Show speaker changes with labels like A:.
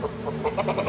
A: Ha ha ha ha ha!